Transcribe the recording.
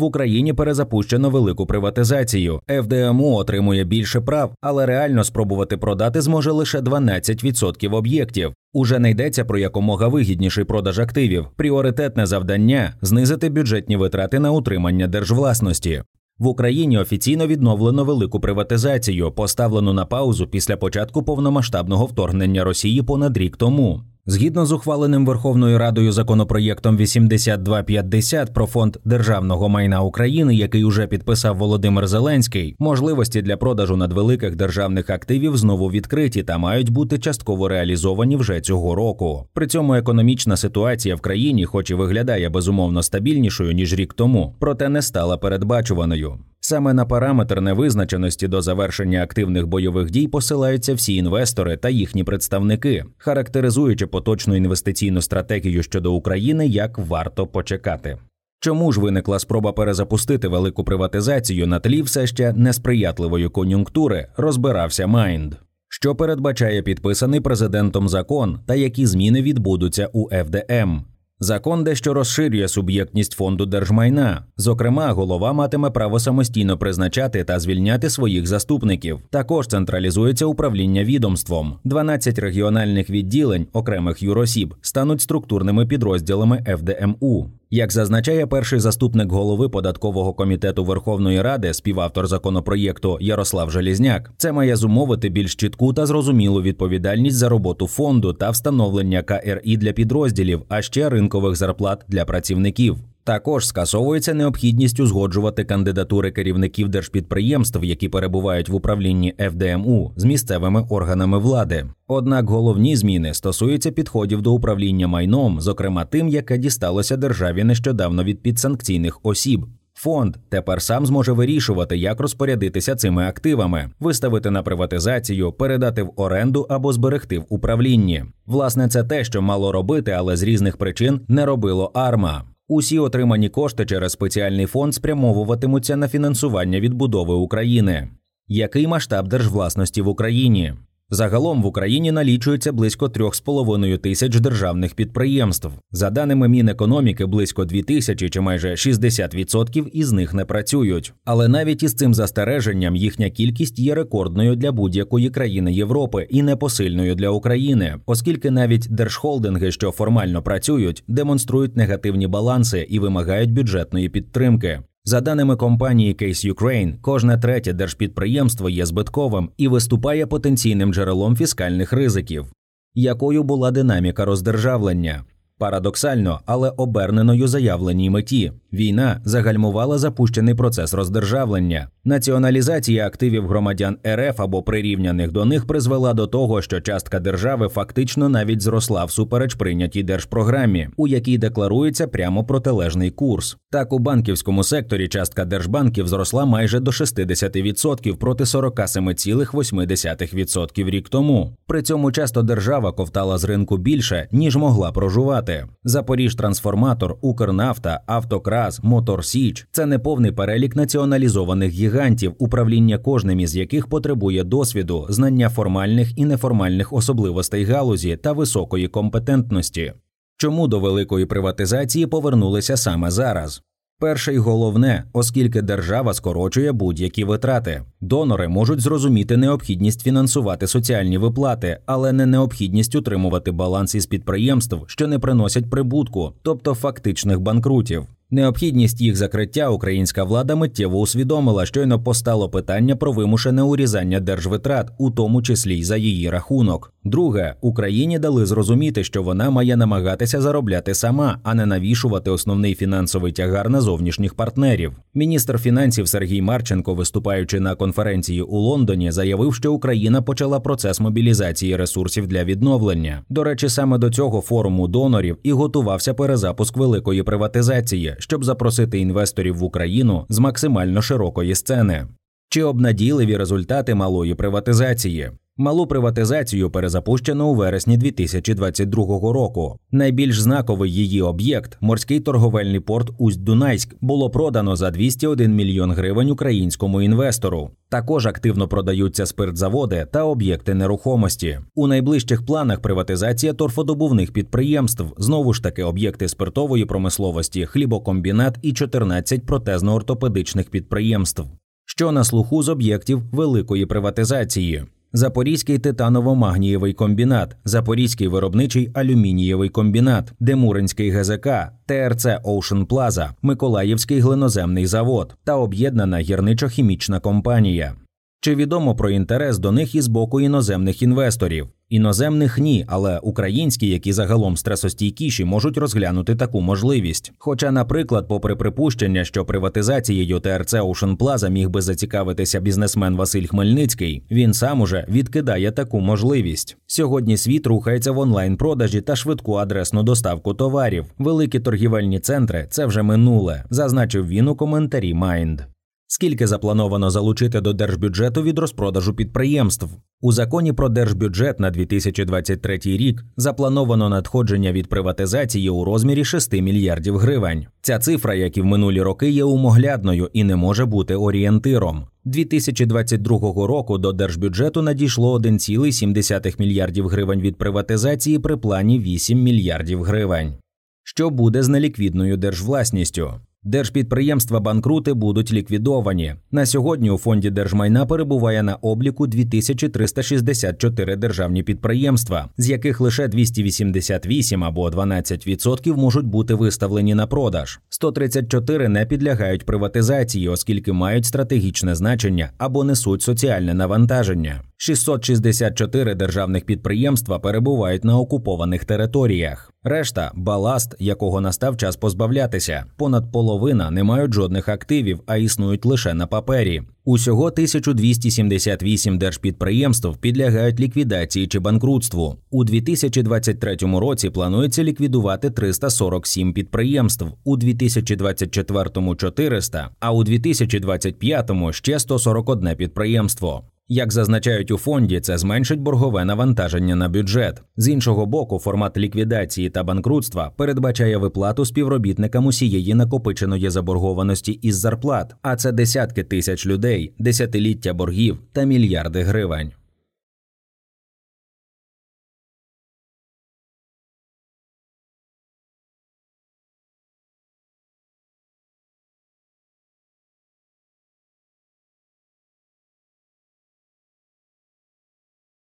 В Україні перезапущено велику приватизацію. ФДМУ отримує більше прав, але реально спробувати продати зможе лише 12% об'єктів. Уже не йдеться про якомога вигідніший продаж активів. Пріоритетне завдання знизити бюджетні витрати на утримання держвласності. В Україні офіційно відновлено велику приватизацію, поставлену на паузу після початку повномасштабного вторгнення Росії понад рік тому. Згідно з ухваленим Верховною Радою законопроєктом 8250 про фонд державного майна України, який уже підписав Володимир Зеленський, можливості для продажу надвеликих державних активів знову відкриті та мають бути частково реалізовані вже цього року. При цьому економічна ситуація в країні, хоч і виглядає безумовно стабільнішою ніж рік тому, проте не стала передбачуваною. Саме на параметр невизначеності до завершення активних бойових дій посилаються всі інвестори та їхні представники, характеризуючи поточну інвестиційну стратегію щодо України як варто почекати. Чому ж виникла спроба перезапустити велику приватизацію на тлі все ще несприятливої кон'юнктури, розбирався Майнд. Що передбачає підписаний президентом закон та які зміни відбудуться у ФДМ? Закон дещо розширює суб'єктність фонду держмайна. Зокрема, голова матиме право самостійно призначати та звільняти своїх заступників. Також централізується управління відомством. 12 регіональних відділень окремих юросіб стануть структурними підрозділами ФДМУ. Як зазначає перший заступник голови податкового комітету Верховної Ради, співавтор законопроєкту Ярослав Желізняк, це має зумовити більш чітку та зрозумілу відповідальність за роботу фонду та встановлення КРІ для підрозділів, а ще ринкових зарплат для працівників. Також скасовується необхідність узгоджувати кандидатури керівників держпідприємств, які перебувають в управлінні ФДМУ з місцевими органами влади. Однак головні зміни стосуються підходів до управління майном, зокрема тим, яке дісталося державі нещодавно від підсанкційних осіб. Фонд тепер сам зможе вирішувати, як розпорядитися цими активами, виставити на приватизацію, передати в оренду або зберегти в управлінні. Власне, це те, що мало робити, але з різних причин не робило АРМА. Усі отримані кошти через спеціальний фонд спрямовуватимуться на фінансування відбудови України. Який масштаб держвласності в Україні? Загалом в Україні налічується близько 3,5 тисяч державних підприємств. За даними Мінекономіки, близько 2 тисячі чи майже 60% із них не працюють. Але навіть із цим застереженням їхня кількість є рекордною для будь-якої країни Європи і непосильною для України, оскільки навіть держхолдинги, що формально працюють, демонструють негативні баланси і вимагають бюджетної підтримки. За даними компанії Case Ukraine, кожне третє держпідприємство є збитковим і виступає потенційним джерелом фіскальних ризиків. Якою була динаміка роздержавлення? Парадоксально, але оберненою заявленій меті війна загальмувала запущений процес роздержавлення. Націоналізація активів громадян РФ або прирівняних до них призвела до того, що частка держави фактично навіть зросла всупереч прийнятій держпрограмі, у якій декларується прямо протилежний курс. Так у банківському секторі частка держбанків зросла майже до 60% проти 47,8% рік тому. При цьому часто держава ковтала з ринку більше ніж могла прожувати. Запоріжтрансформатор, Укрнафта, Автокрас, Моторсіч це не повний перелік націоналізованих гігантів, управління кожним із яких потребує досвіду, знання формальних і неформальних особливостей галузі та високої компетентності. Чому до великої приватизації повернулися саме зараз? Перше й головне, оскільки держава скорочує будь-які витрати. Донори можуть зрозуміти необхідність фінансувати соціальні виплати, але не необхідність утримувати баланс із підприємств, що не приносять прибутку, тобто фактичних банкрутів. Необхідність їх закриття українська влада миттєво усвідомила, щойно постало питання про вимушене урізання держвитрат, у тому числі й за її рахунок. Друге, Україні дали зрозуміти, що вона має намагатися заробляти сама, а не навішувати основний фінансовий тягар на зовнішніх партнерів. Міністр фінансів Сергій Марченко, виступаючи на конференції у Лондоні, заявив, що Україна почала процес мобілізації ресурсів для відновлення. До речі, саме до цього форуму донорів і готувався перезапуск великої приватизації щоб запросити інвесторів в Україну з максимально широкої сцени. Чи обнадійливі результати малої приватизації? Малу приватизацію перезапущено у вересні 2022 року. Найбільш знаковий її об'єкт морський торговельний порт Усть-Дунайськ було продано за 201 мільйон гривень українському інвестору. Також активно продаються спиртзаводи та об'єкти нерухомості. У найближчих планах приватизація торфодобувних підприємств, знову ж таки, об'єкти спиртової промисловості, хлібокомбінат і 14 протезно-ортопедичних підприємств. Що на слуху з об'єктів великої приватизації. Запорізький титаново-магнієвий комбінат, Запорізький виробничий алюмінієвий комбінат, Демуринський ГЗК, ТРЦ Оушен Плаза, Миколаївський глиноземний завод та об'єднана гірничо-хімічна компанія. Чи відомо про інтерес до них із боку іноземних інвесторів? Іноземних ні, але українські, які загалом стресостійкіші, можуть розглянути таку можливість. Хоча, наприклад, попри припущення, що приватизацією ТРЦ Ocean Plaza міг би зацікавитися бізнесмен Василь Хмельницький, він сам уже відкидає таку можливість. Сьогодні світ рухається в онлайн-продажі та швидку адресну доставку товарів. Великі торгівельні центри це вже минуле, зазначив він у коментарі Mind. Скільки заплановано залучити до держбюджету від розпродажу підприємств? У законі про держбюджет на 2023 рік заплановано надходження від приватизації у розмірі 6 мільярдів гривень. Ця цифра, як і в минулі роки, є умоглядною і не може бути орієнтиром. 2022 року до держбюджету надійшло 1,7 мільярдів гривень від приватизації при плані 8 мільярдів гривень. Що буде з неліквідною держвласністю? Держпідприємства банкрути будуть ліквідовані. На сьогодні у фонді держмайна перебуває на обліку 2364 державні підприємства, з яких лише 288 або 12% можуть бути виставлені на продаж. 134 не підлягають приватизації, оскільки мають стратегічне значення або несуть соціальне навантаження. 664 державних підприємства перебувають на окупованих територіях. Решта баласт, якого настав час позбавлятися. Понад половина не мають жодних активів, а існують лише на папері. Усього 1278 держпідприємств підлягають ліквідації чи банкрутству. У 2023 році планується ліквідувати 347 підприємств, у 2024 – 400, а у 2025 – ще 141 підприємство. Як зазначають у фонді, це зменшить боргове навантаження на бюджет. З іншого боку, формат ліквідації та банкрутства передбачає виплату співробітникам усієї накопиченої заборгованості із зарплат, а це десятки тисяч людей, десятиліття боргів та мільярди гривень.